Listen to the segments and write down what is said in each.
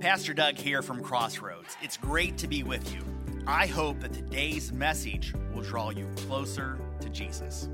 Pastor Doug here from Crossroads. It's great to be with you. I hope that today's message will draw you closer to Jesus.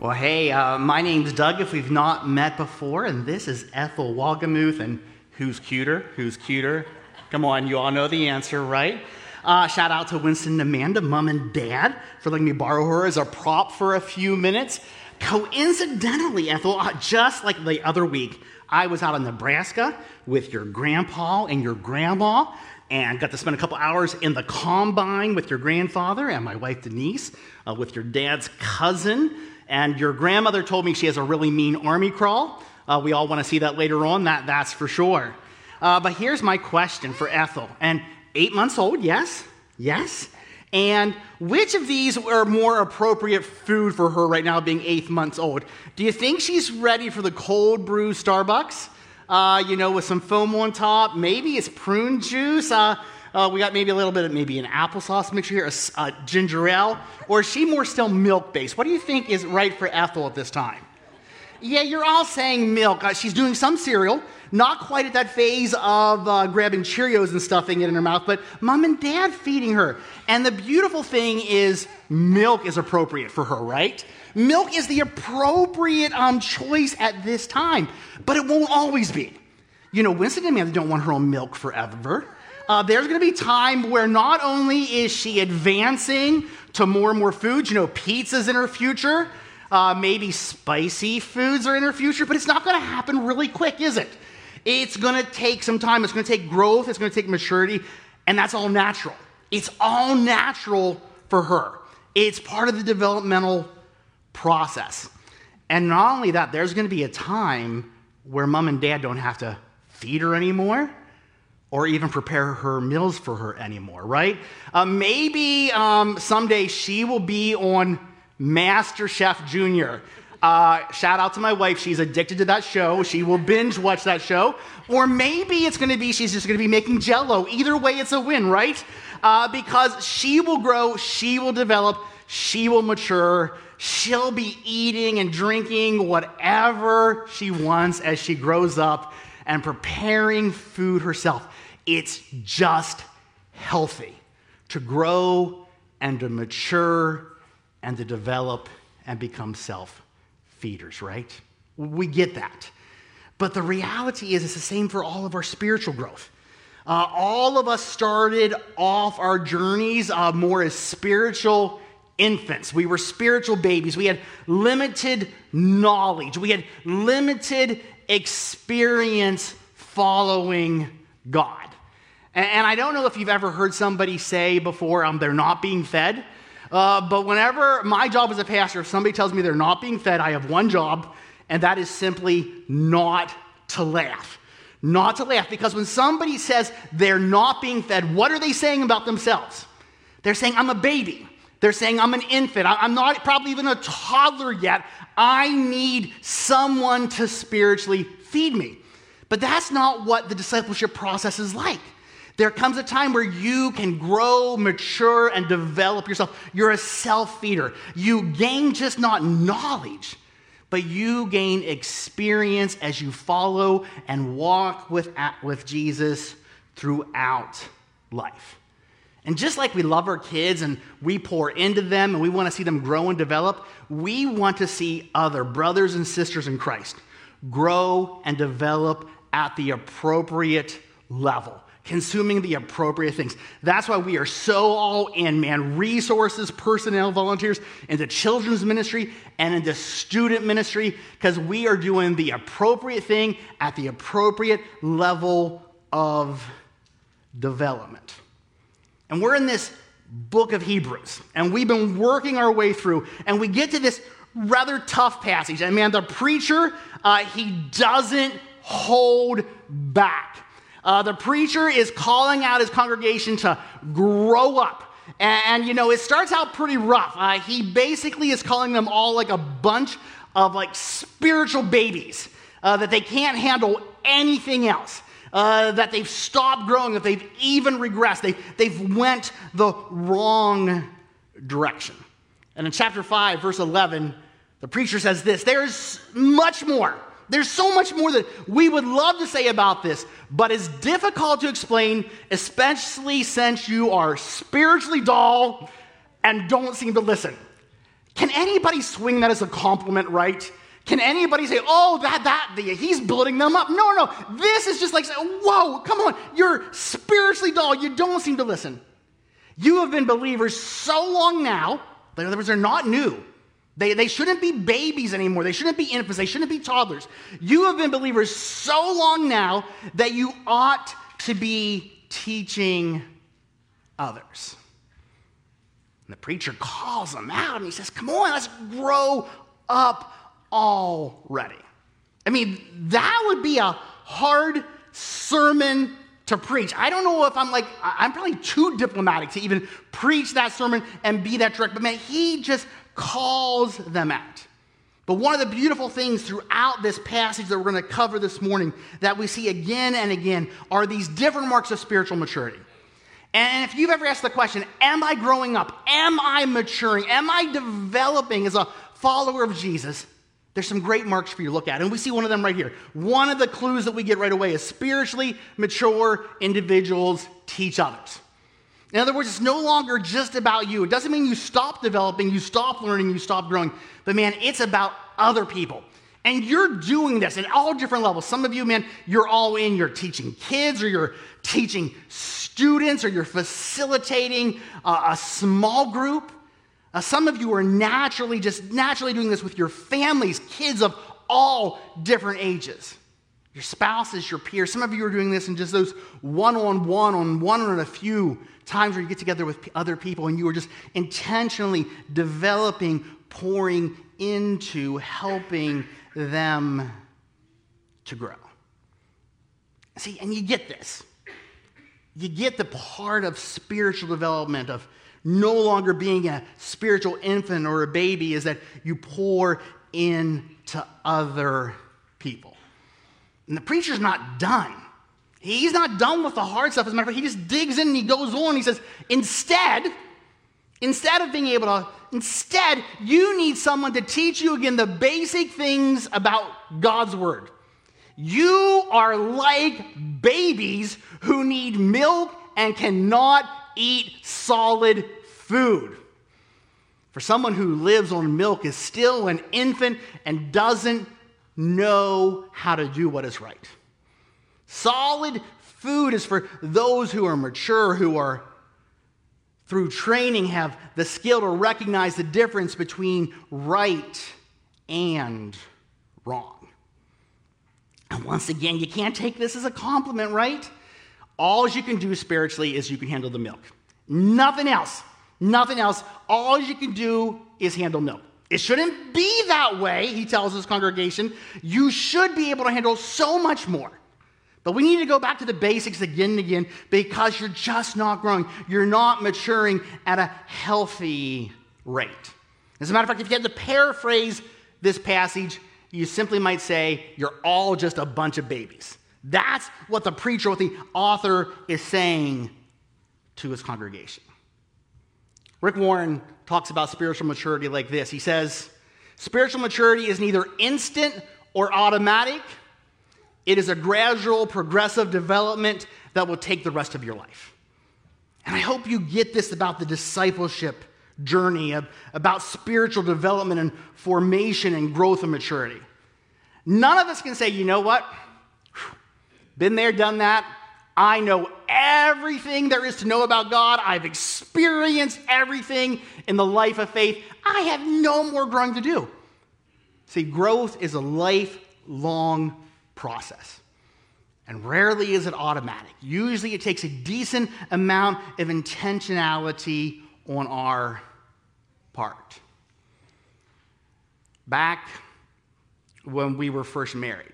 Well, hey, uh, my name's Doug, if we've not met before, and this is Ethel Wagamuth. And who's cuter? Who's cuter? Come on, you all know the answer, right? Uh, shout out to Winston and Amanda, mom and dad, for letting me borrow her as a prop for a few minutes. Coincidentally, Ethel, uh, just like the other week, I was out in Nebraska with your grandpa and your grandma and got to spend a couple hours in the combine with your grandfather and my wife Denise, uh, with your dad's cousin. And your grandmother told me she has a really mean army crawl. Uh, we all want to see that later on, that, that's for sure. Uh, but here's my question for Ethel. And eight months old, yes, yes. And which of these are more appropriate food for her right now, being eight months old? Do you think she's ready for the cold brew Starbucks? Uh, you know, with some foam on top. Maybe it's prune juice. Uh, uh, we got maybe a little bit of maybe an applesauce mixture here, a, ginger ale. Or is she more still milk based? What do you think is right for Ethel at this time? Yeah, you're all saying milk. Uh, she's doing some cereal, not quite at that phase of uh, grabbing Cheerios and stuffing it in her mouth, but mom and dad feeding her. And the beautiful thing is, milk is appropriate for her, right? Milk is the appropriate um, choice at this time, but it won't always be. You know, Winston and Amanda don't want her on milk forever. Uh, there's going to be time where not only is she advancing to more and more foods, you know, pizza's in her future, uh, maybe spicy foods are in her future, but it's not going to happen really quick, is it? It's going to take some time. It's going to take growth. It's going to take maturity. And that's all natural. It's all natural for her. It's part of the developmental process. And not only that, there's going to be a time where mom and dad don't have to feed her anymore or even prepare her meals for her anymore, right? Uh, maybe um, someday she will be on Master Chef Junior. Uh, shout out to my wife. She's addicted to that show. She will binge watch that show. Or maybe it's going to be she's just going to be making jello. Either way, it's a win, right? Uh, because she will grow, she will develop, she will mature. She'll be eating and drinking whatever she wants as she grows up and preparing food herself. It's just healthy to grow and to mature and to develop and become self feeders, right? We get that. But the reality is, it's the same for all of our spiritual growth. Uh, all of us started off our journeys uh, more as spiritual infants. We were spiritual babies. We had limited knowledge, we had limited experience following God. And, and I don't know if you've ever heard somebody say before, um, they're not being fed. Uh, but whenever my job as a pastor, if somebody tells me they're not being fed, I have one job, and that is simply not to laugh. Not to laugh, because when somebody says they're not being fed, what are they saying about themselves? They're saying, I'm a baby. They're saying, I'm an infant. I'm not probably even a toddler yet. I need someone to spiritually feed me. But that's not what the discipleship process is like. There comes a time where you can grow, mature, and develop yourself. You're a self feeder. You gain just not knowledge, but you gain experience as you follow and walk with, with Jesus throughout life. And just like we love our kids and we pour into them and we want to see them grow and develop, we want to see other brothers and sisters in Christ grow and develop at the appropriate level consuming the appropriate things. That's why we are so all in, man. Resources, personnel, volunteers into children's ministry and into student ministry because we are doing the appropriate thing at the appropriate level of development. And we're in this book of Hebrews, and we've been working our way through, and we get to this rather tough passage. And man, the preacher, uh, he doesn't hold back. Uh, the preacher is calling out his congregation to grow up. And, and you know, it starts out pretty rough. Uh, he basically is calling them all like a bunch of like spiritual babies uh, that they can't handle anything else. Uh, that they've stopped growing, that they've even regressed. They, they've went the wrong direction. And in chapter 5, verse 11, The preacher says this there's much more. There's so much more that we would love to say about this, but it's difficult to explain, especially since you are spiritually dull and don't seem to listen. Can anybody swing that as a compliment, right? Can anybody say, oh, that, that, he's building them up? No, no. This is just like, whoa, come on. You're spiritually dull. You don't seem to listen. You have been believers so long now, in other words, they're not new. They, they shouldn't be babies anymore. They shouldn't be infants. They shouldn't be toddlers. You have been believers so long now that you ought to be teaching others. And the preacher calls them out and he says, Come on, let's grow up already. I mean, that would be a hard sermon to preach. I don't know if I'm like, I'm probably too diplomatic to even preach that sermon and be that direct, but man, he just calls them out. But one of the beautiful things throughout this passage that we're going to cover this morning that we see again and again are these different marks of spiritual maturity. And if you've ever asked the question, Am I growing up? Am I maturing? Am I developing as a follower of Jesus? There's some great marks for you to look at. And we see one of them right here. One of the clues that we get right away is spiritually mature individuals teach others. In other words, it's no longer just about you. It doesn't mean you stop developing, you stop learning, you stop growing. But man, it's about other people. And you're doing this at all different levels. Some of you, man, you're all in. You're teaching kids, or you're teaching students, or you're facilitating a, small group. Uh, some of you are naturally just naturally doing this with your families, kids of all different ages. Your spouses, your peers. Some of you are doing this in just those one on one, on one on a few times where you get together with other people and you are just intentionally developing, pouring into, helping them to grow. See, and you get this. You get the part of spiritual development, of no longer being a spiritual infant or a baby, is that you pour into other people. And the preacher's not done. He's not done with the hard stuff. As a matter of fact, he just digs in and he goes on. He says, instead, instead of being able to, instead, you need someone to teach you again the basic things about God's word. You are like babies who need milk and cannot eat solid food. For someone who lives on milk is still an infant and doesn't know how to do what is right. Solid food is for those who are mature, who are through training have the skill to recognize the difference between right and wrong. And once again, you can't take this as a compliment, right? All you can do spiritually is you can handle the milk. Nothing else. Nothing else. All you can do is handle milk. It shouldn't be that way, he tells his congregation. You should be able to handle so much more. But we need to go back to the basics again and again because you're just not growing. You're not maturing at a healthy rate. As a matter of fact, if you had to paraphrase this passage, you simply might say, You're all just a bunch of babies. That's what the preacher, what the author is saying to his congregation. Rick Warren talks about spiritual maturity like this He says, Spiritual maturity is neither instant or automatic, it is a gradual, progressive development that will take the rest of your life. And I hope you get this about the discipleship journey, about spiritual development and formation and growth and maturity. None of us can say, you know what? Been there, done that. I know everything there is to know about God. I've experienced everything in the life of faith. I have no more growing to do. See, growth is a lifelong process. And rarely is it automatic. Usually it takes a decent amount of intentionality on our part. Back when we were first married,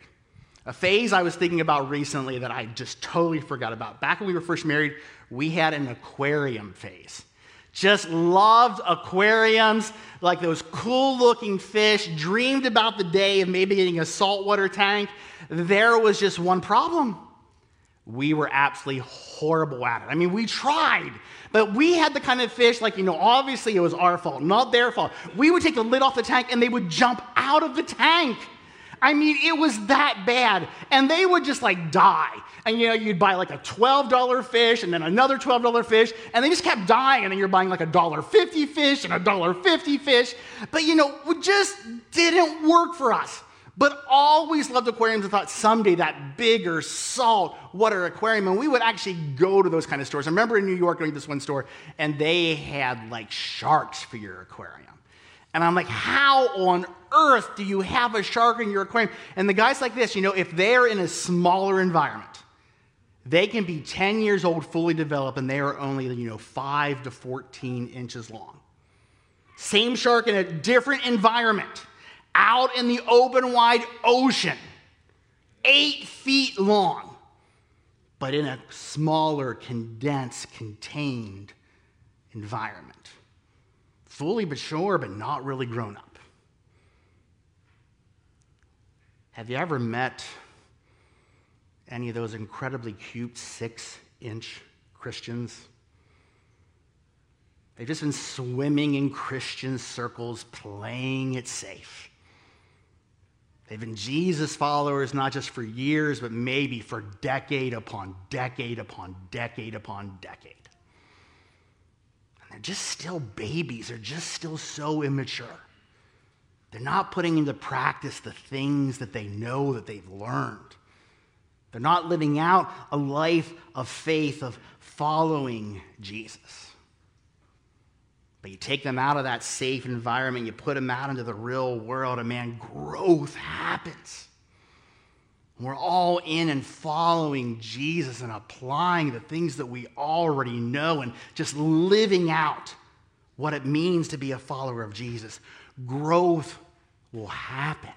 a phase I was thinking about recently that I just totally forgot about. Back when we were first married, we had an aquarium phase. Just loved aquariums, like those cool looking fish, dreamed about the day of maybe getting a saltwater tank. There was just one problem we were absolutely horrible at it. I mean, we tried, but we had the kind of fish, like, you know, obviously it was our fault, not their fault. We would take the lid off the tank and they would jump out of the tank. I mean, it was that bad. And they would just like die. And you know, you'd buy like a $12 fish and then another $12 fish, and they just kept dying. And then you're buying like a $1.50 fish and a $1.50 fish. But you know, it just didn't work for us but always loved aquariums and thought someday that bigger salt water aquarium. And we would actually go to those kind of stores. I remember in New York going to this one store, and they had like sharks for your aquarium. And I'm like, how on earth do you have a shark in your aquarium? And the guy's like this, you know, if they're in a smaller environment, they can be 10 years old, fully developed, and they are only, you know, 5 to 14 inches long. Same shark in a different environment out in the open, wide ocean, eight feet long, but in a smaller, condensed, contained environment. Fully mature, but not really grown up. Have you ever met any of those incredibly cute six inch Christians? They've just been swimming in Christian circles, playing it safe. They've been Jesus followers not just for years, but maybe for decade upon decade upon decade upon decade. They're just still babies, they're just still so immature. They're not putting into practice the things that they know that they've learned. They're not living out a life of faith, of following Jesus. But you take them out of that safe environment, you put them out into the real world, and man, growth happens. We're all in and following Jesus and applying the things that we already know and just living out what it means to be a follower of Jesus. Growth will happen.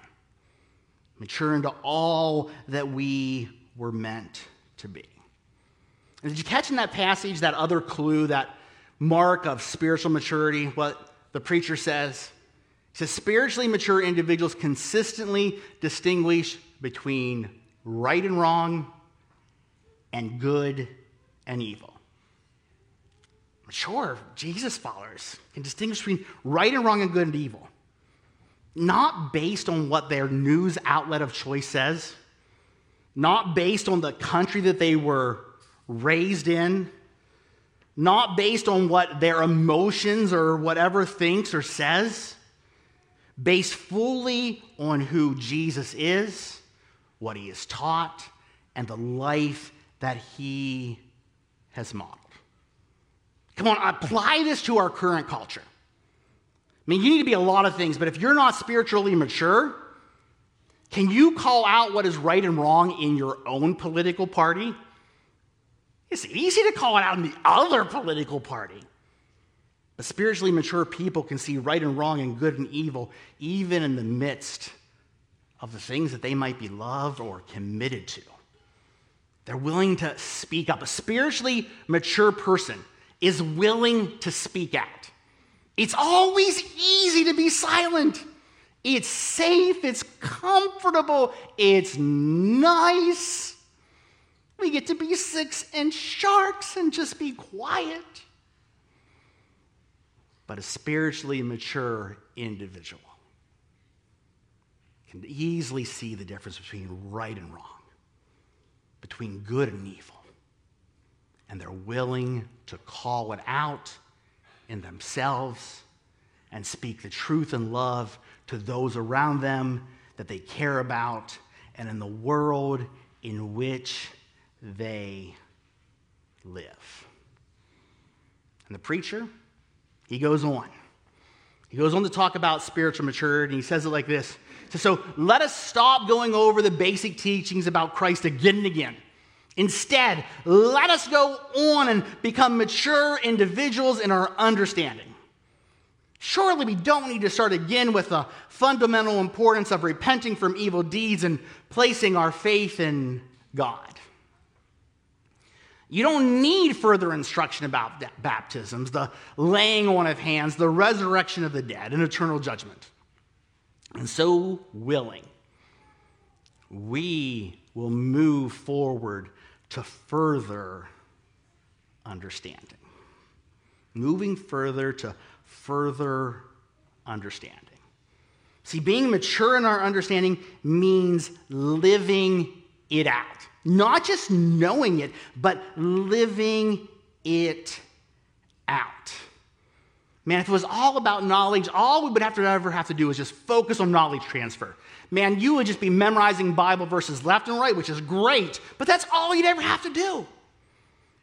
Mature into all that we were meant to be. And did you catch in that passage that other clue that mark of spiritual maturity, what the preacher says. He says, spiritually mature individuals consistently distinguish between right and wrong and good and evil. Sure, Jesus followers can distinguish between right and wrong and good and evil, not based on what their news outlet of choice says, not based on the country that they were raised in. Not based on what their emotions or whatever thinks or says, based fully on who Jesus is, what he has taught, and the life that he has modeled. Come on, apply this to our current culture. I mean, you need to be a lot of things, but if you're not spiritually mature, can you call out what is right and wrong in your own political party? It's easy to call it out in the other political party. But spiritually mature people can see right and wrong and good and evil, even in the midst of the things that they might be loved or committed to. They're willing to speak up. A spiritually mature person is willing to speak out. It's always easy to be silent. It's safe, it's comfortable, it's nice. We get to be six inch sharks and just be quiet. But a spiritually mature individual can easily see the difference between right and wrong, between good and evil. And they're willing to call it out in themselves and speak the truth and love to those around them that they care about and in the world in which they live. And the preacher, he goes on. He goes on to talk about spiritual maturity, and he says it like this. So, let us stop going over the basic teachings about Christ again and again. Instead, let us go on and become mature individuals in our understanding. Surely we don't need to start again with the fundamental importance of repenting from evil deeds and placing our faith in God. You don't need further instruction about baptisms, the laying on of hands, the resurrection of the dead, and eternal judgment. And so willing, we will move forward to further understanding. Moving further to further understanding. See, being mature in our understanding means living it out. Not just knowing it, but living it out. Man, if it was all about knowledge, all we would have to ever have to do is just focus on knowledge transfer. Man, you would just be memorizing Bible verses left and right, which is great, but that's all you'd ever have to do.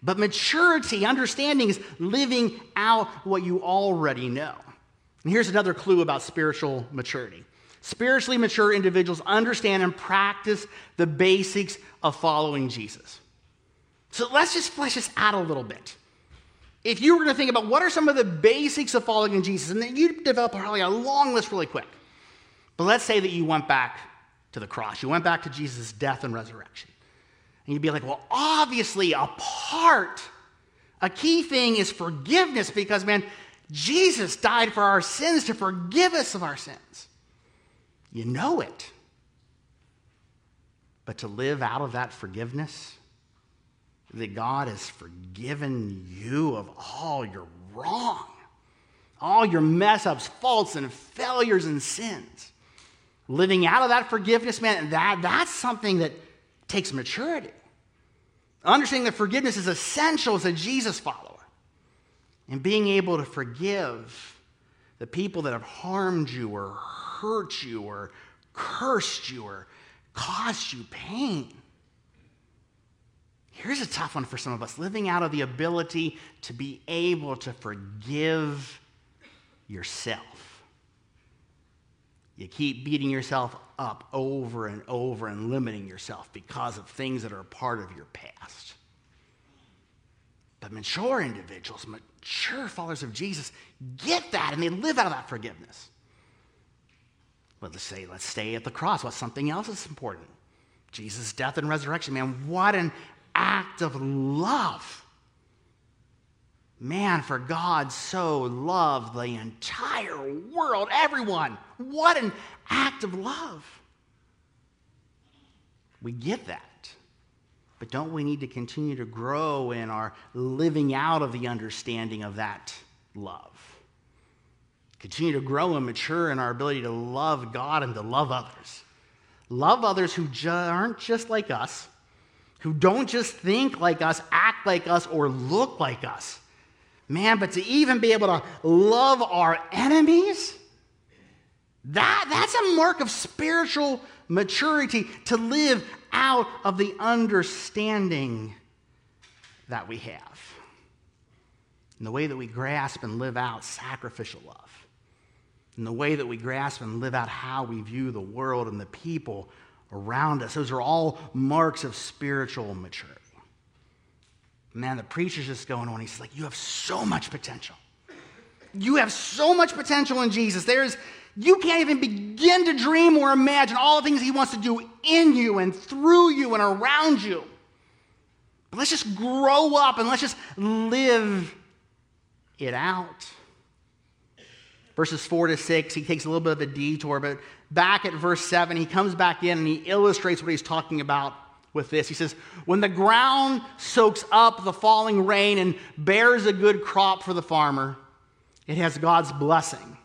But maturity, understanding, is living out what you already know. And here's another clue about spiritual maturity spiritually mature individuals understand and practice the basics of following Jesus. So let's just flesh this out a little bit. If you were going to think about what are some of the basics of following Jesus, and then you'd develop probably a long list really quick. But let's say that you went back to the cross, you went back to Jesus' death and resurrection. And you'd be like, well, obviously, a part, a key thing is forgiveness because, man, Jesus died for our sins to forgive us of our sins. You know it. But to live out of that forgiveness, that God has forgiven you of all your wrong, all your mess ups, faults, and failures and sins. Living out of that forgiveness, man, that, that's something that takes maturity. Understanding that forgiveness is essential as a Jesus follower. And being able to forgive the people that have harmed you or hurt you or cursed you or caused you pain. Here's a tough one for some of us living out of the ability to be able to forgive yourself. You keep beating yourself up over and over and limiting yourself because of things that are a part of your past. But mature individuals, mature followers of Jesus, get that and they live out of that forgiveness. Let's say, let's stay at the cross. What's something else that's important? Jesus' death and resurrection. Man, what an act of love. Man, for God so loved the entire world, everyone. What an act of love. We get that. But don't we need to continue to grow in our living out of the understanding of that love? Continue to grow and mature in our ability to love God and to love others. Love others who ju- aren't just like us, who don't just think like us, act like us, or look like us. Man, but to even be able to love our enemies, that, that's a mark of spiritual maturity to live out of the understanding that we have. In the way that we grasp and live out sacrificial love. In the way that we grasp and live out how we view the world and the people around us. Those are all marks of spiritual maturity. Man, the preacher's just going on. He's like, You have so much potential. You have so much potential in Jesus. There's, you can't even begin to dream or imagine all the things He wants to do in you and through you and around you. But let's just grow up and let's just live it out. Verses 4 to 6, he takes a little bit of a detour, but back at verse 7, he comes back in and he illustrates what he's talking about with this. He says, When the ground soaks up the falling rain and bears a good crop for the farmer, it has God's blessing.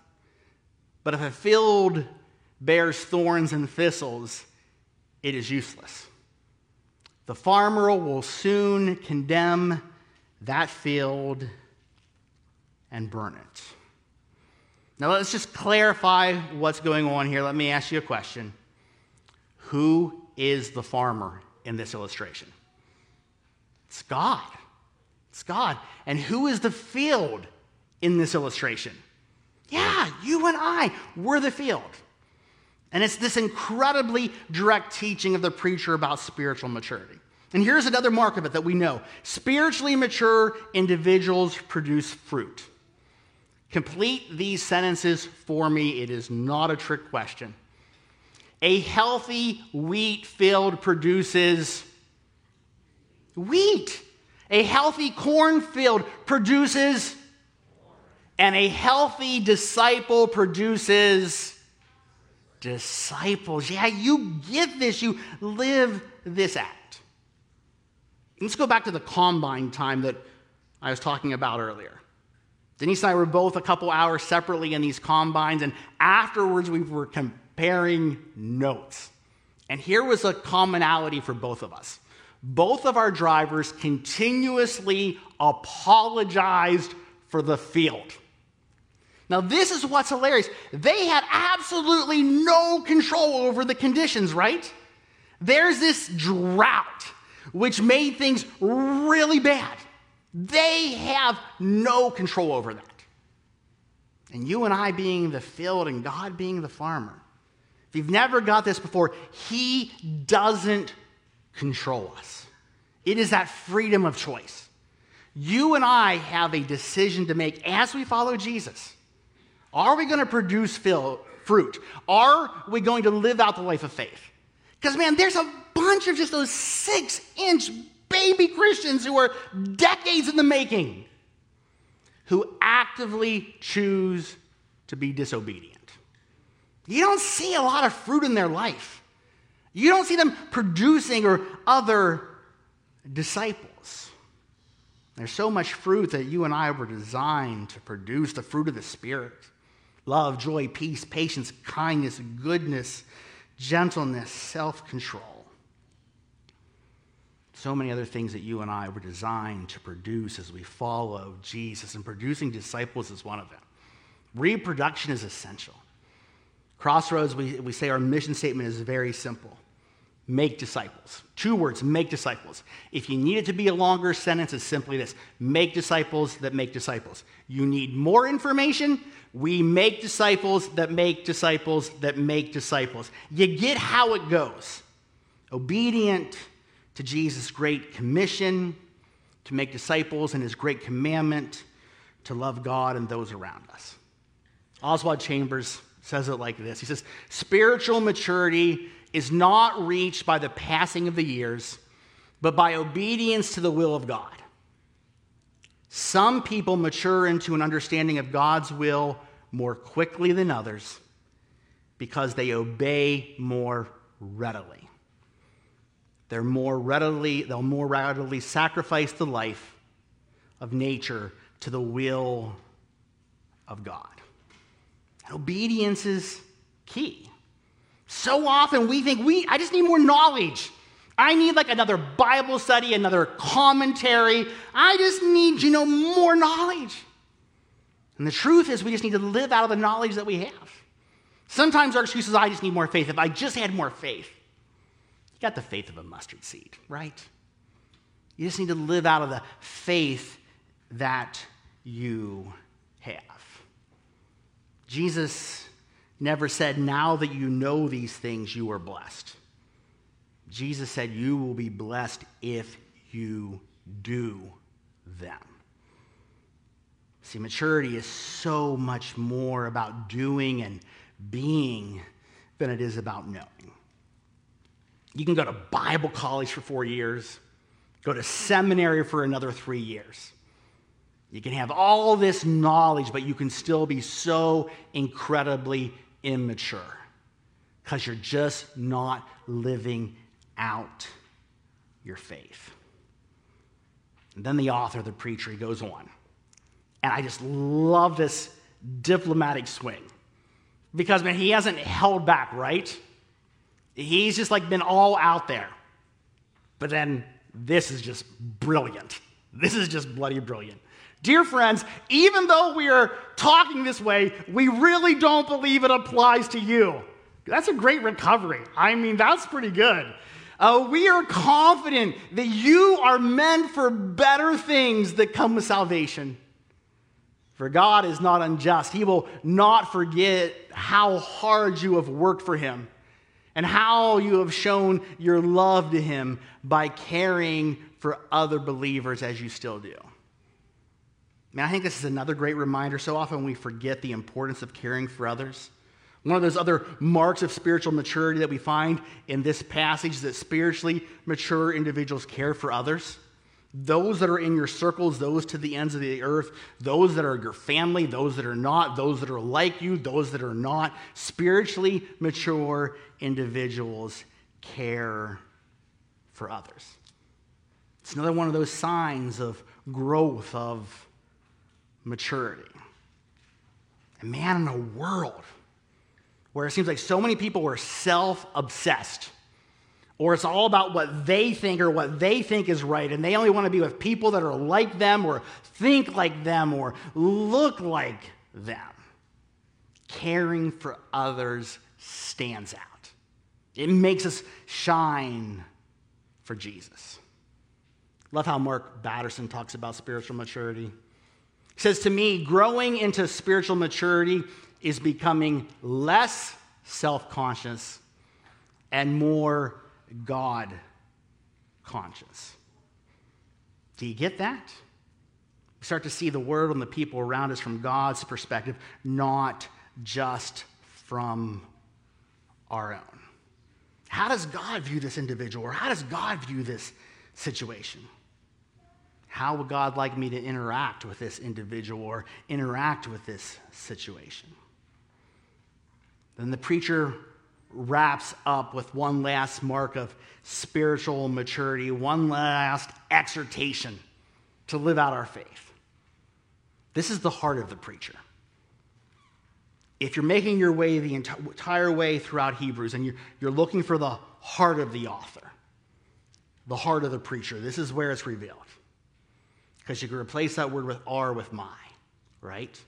But if a field bears thorns and thistles, it is useless. The farmer will soon condemn that field and burn it. Now, let's just clarify what's going on here. Let me ask you a question Who is the farmer in this illustration? It's God. It's God. And who is the field in this illustration? Yeah, you and I, we're the field. And it's this incredibly direct teaching of the preacher about spiritual maturity. And here's another mark of it that we know spiritually mature individuals produce fruit. Complete these sentences for me. It is not a trick question. A healthy wheat field produces wheat. A healthy cornfield produces, and a healthy disciple produces disciples. Yeah, you get this. You live this act. Let's go back to the combine time that I was talking about earlier. Denise and I were both a couple hours separately in these combines, and afterwards we were comparing notes. And here was a commonality for both of us. Both of our drivers continuously apologized for the field. Now, this is what's hilarious. They had absolutely no control over the conditions, right? There's this drought, which made things really bad. They have no control over that. And you and I being the field and God being the farmer. If you've never got this before, He doesn't control us. It is that freedom of choice. You and I have a decision to make as we follow Jesus. Are we going to produce fruit? Are we going to live out the life of faith? Because, man, there's a bunch of just those six inch baby Christians who are decades in the making who actively choose to be disobedient. You don't see a lot of fruit in their life. You don't see them producing or other disciples. There's so much fruit that you and I were designed to produce the fruit of the Spirit love, joy, peace, patience, kindness, goodness, gentleness, self control. So many other things that you and I were designed to produce as we follow Jesus, and producing disciples is one of them. Reproduction is essential. Crossroads, we, we say our mission statement is very simple make disciples. Two words, make disciples. If you need it to be a longer sentence, it's simply this make disciples that make disciples. You need more information, we make disciples that make disciples that make disciples. You get how it goes. Obedient to Jesus' great commission to make disciples and his great commandment to love God and those around us. Oswald Chambers says it like this He says, Spiritual maturity is not reached by the passing of the years, but by obedience to the will of God. Some people mature into an understanding of God's will more quickly than others because they obey more readily. They're more readily, they'll more readily sacrifice the life of nature to the will of God. And obedience is key. So often we think we I just need more knowledge. I need like another Bible study, another commentary. I just need, you know, more knowledge. And the truth is, we just need to live out of the knowledge that we have. Sometimes our excuse is, I just need more faith. If I just had more faith, you got the faith of a mustard seed, right? You just need to live out of the faith that you have. Jesus never said, Now that you know these things, you are blessed. Jesus said, You will be blessed if you do them. See, maturity is so much more about doing and being than it is about knowing. You can go to Bible college for four years, go to seminary for another three years. You can have all this knowledge, but you can still be so incredibly immature because you're just not living out your faith. And then the author, the preacher, he goes on. And I just love this diplomatic swing because, man, he hasn't held back, right? He's just like been all out there. But then this is just brilliant. This is just bloody brilliant. Dear friends, even though we are talking this way, we really don't believe it applies to you. That's a great recovery. I mean, that's pretty good. Uh, we are confident that you are meant for better things that come with salvation. For God is not unjust. He will not forget how hard you have worked for Him and how you have shown your love to Him by caring for other believers as you still do. Man, I think this is another great reminder. So often we forget the importance of caring for others. One of those other marks of spiritual maturity that we find in this passage is that spiritually mature individuals care for others those that are in your circles, those to the ends of the earth, those that are your family, those that are not, those that are like you, those that are not, spiritually mature individuals care for others. It's another one of those signs of growth, of maturity. And man, in a world where it seems like so many people are self obsessed, or it's all about what they think or what they think is right, and they only want to be with people that are like them, or think like them, or look like them. Caring for others stands out. It makes us shine for Jesus. Love how Mark Batterson talks about spiritual maturity. He says to me, growing into spiritual maturity is becoming less self conscious and more God conscious. Do you get that? We start to see the world and the people around us from God's perspective, not just from our own. How does God view this individual, or how does God view this situation? How would God like me to interact with this individual or interact with this situation? Then the preacher wraps up with one last mark of spiritual maturity, one last exhortation to live out our faith. This is the heart of the preacher. If you're making your way the entire way throughout Hebrews and you're, looking for the heart of the author, the heart of the preacher, this is where it's revealed because you can replace that word with are with my, right?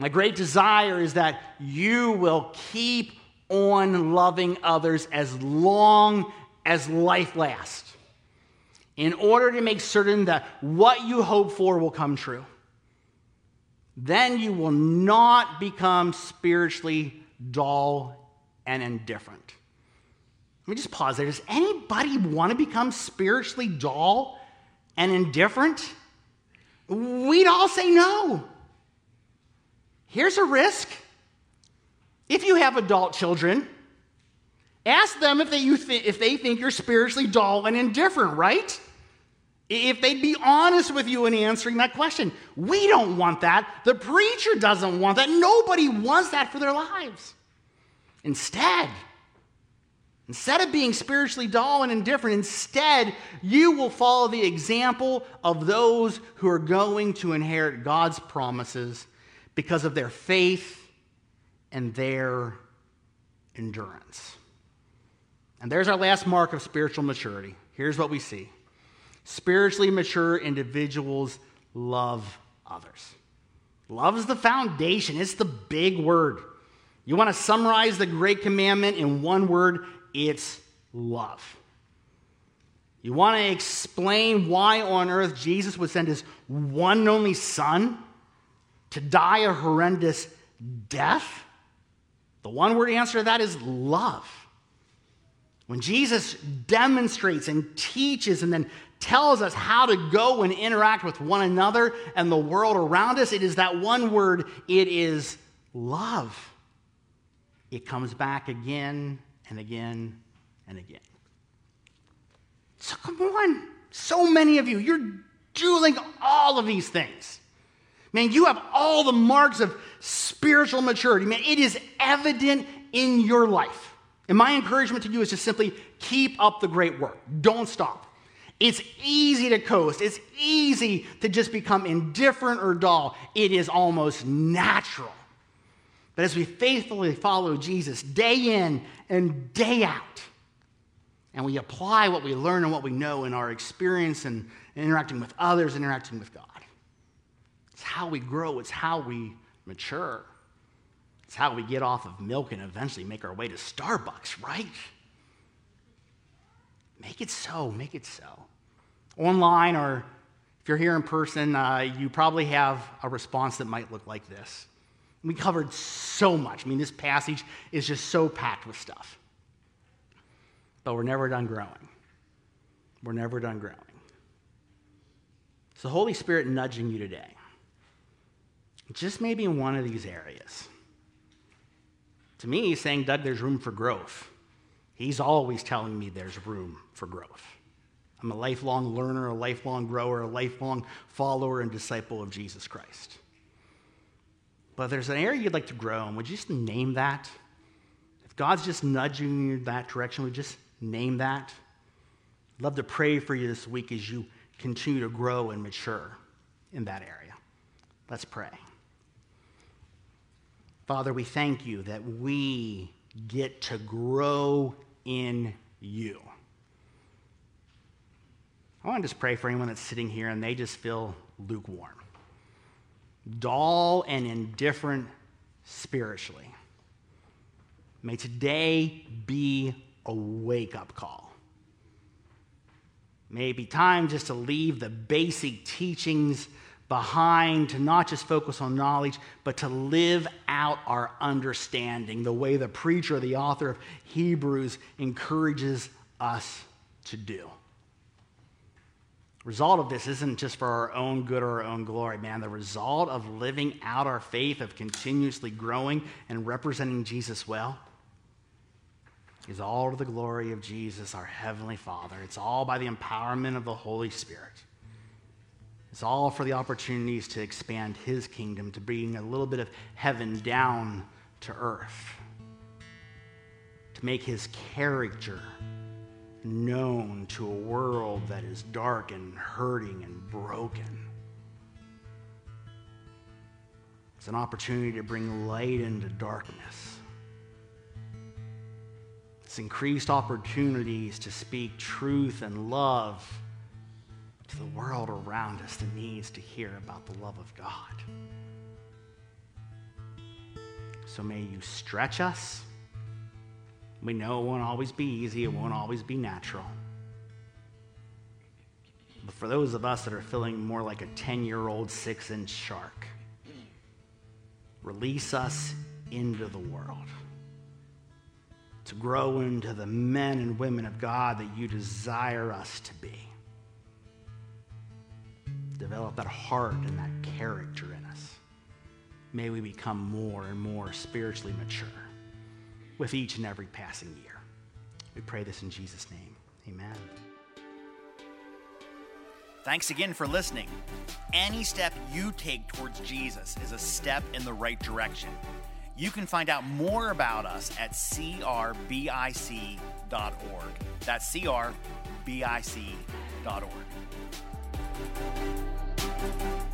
My great desire is that you will keep on loving others as long as life lasts in order to make certain that what you hope for will come true. Then you will not become spiritually dull and indifferent. Let me just pause there. Does anybody want to become spiritually dull and indifferent, we'd all say no. Here's a risk. If you have adult children, ask them if they, th- if they think you're spiritually dull and indifferent, right? If they'd be honest with you in answering that question. We don't want that. The preacher doesn't want that. Nobody wants that for their lives. Instead, Instead of being spiritually dull and indifferent, instead, you will follow the example of those who are going to inherit God's promises because of their faith and their endurance. And there's our last mark of spiritual maturity. Here's what we see spiritually mature individuals love others. Love is the foundation, it's the big word. You want to summarize the great commandment in one word it's love. You want to explain why on earth Jesus would send his one and only son to die a horrendous death? The one word answer to that is love. When Jesus demonstrates and teaches and then tells us how to go and interact with one another and the world around us, it is that one word, it is love. It comes back again and again and again. So come on. So many of you, you're doing all of these things. Man, you have all the marks of spiritual maturity. Man, it is evident in your life. And my encouragement to you is just simply keep up the great work. Don't stop. It's easy to coast. It's easy to just become indifferent or dull. It is almost natural. But as we faithfully follow Jesus day in and day out, and we apply what we learn and what we know in our experience and interacting with others, interacting with God, it's how we grow, it's how we mature. It's how we get off of milk and eventually make our way to Starbucks, right? Make it so, make it so. Online, or if you're here in person, uh, you probably have a response that might look like this we covered so much. I mean, this passage is just so packed with stuff. But we're never done growing. We're never done growing. So, Holy Spirit nudging you today, just maybe in one of these areas. To me, he's saying, Doug, there's room for growth. He's always telling me there's room for growth. I'm a lifelong learner, a lifelong grower, a lifelong follower and disciple of Jesus Christ. But if there's an area you'd like to grow in, would you just name that? If God's just nudging you in that direction, would you just name that? I'd Love to pray for you this week as you continue to grow and mature in that area. Let's pray. Father, we thank you that we get to grow in you. I want to just pray for anyone that's sitting here and they just feel lukewarm, dull, and indifferent spiritually. May today be a wake up call. May it be time just to leave the basic teachings behind, to not just focus on knowledge, but to live out our understanding, the way the preacher, the author of Hebrews, encourages us to do. Result of this isn't just for our own good or our own glory, man. The result of living out our faith, of continuously growing and representing Jesus well, is all to the glory of Jesus, our Heavenly Father. It's all by the empowerment of the Holy Spirit. It's all for the opportunities to expand His kingdom, to bring a little bit of heaven down to earth, to make His character known to a world that is dark and hurting and broken. It's an opportunity to bring light into darkness. It's increased opportunities to speak truth and love to the world around us that needs to hear about the love of God. So may you stretch us we know it won't always be easy, it won't always be natural. But for those of us that are feeling more like a 10 year old six inch shark, release us into the world to grow into the men and women of God that you desire us to be. Develop that heart and that character in us. May we become more and more spiritually mature with each and every passing year. We pray this in Jesus' name. Amen. Thanks again for listening. Any step you take towards Jesus is a step in the right direction. You can find out more about us at crbic.org. That's crbic.org. Thank you.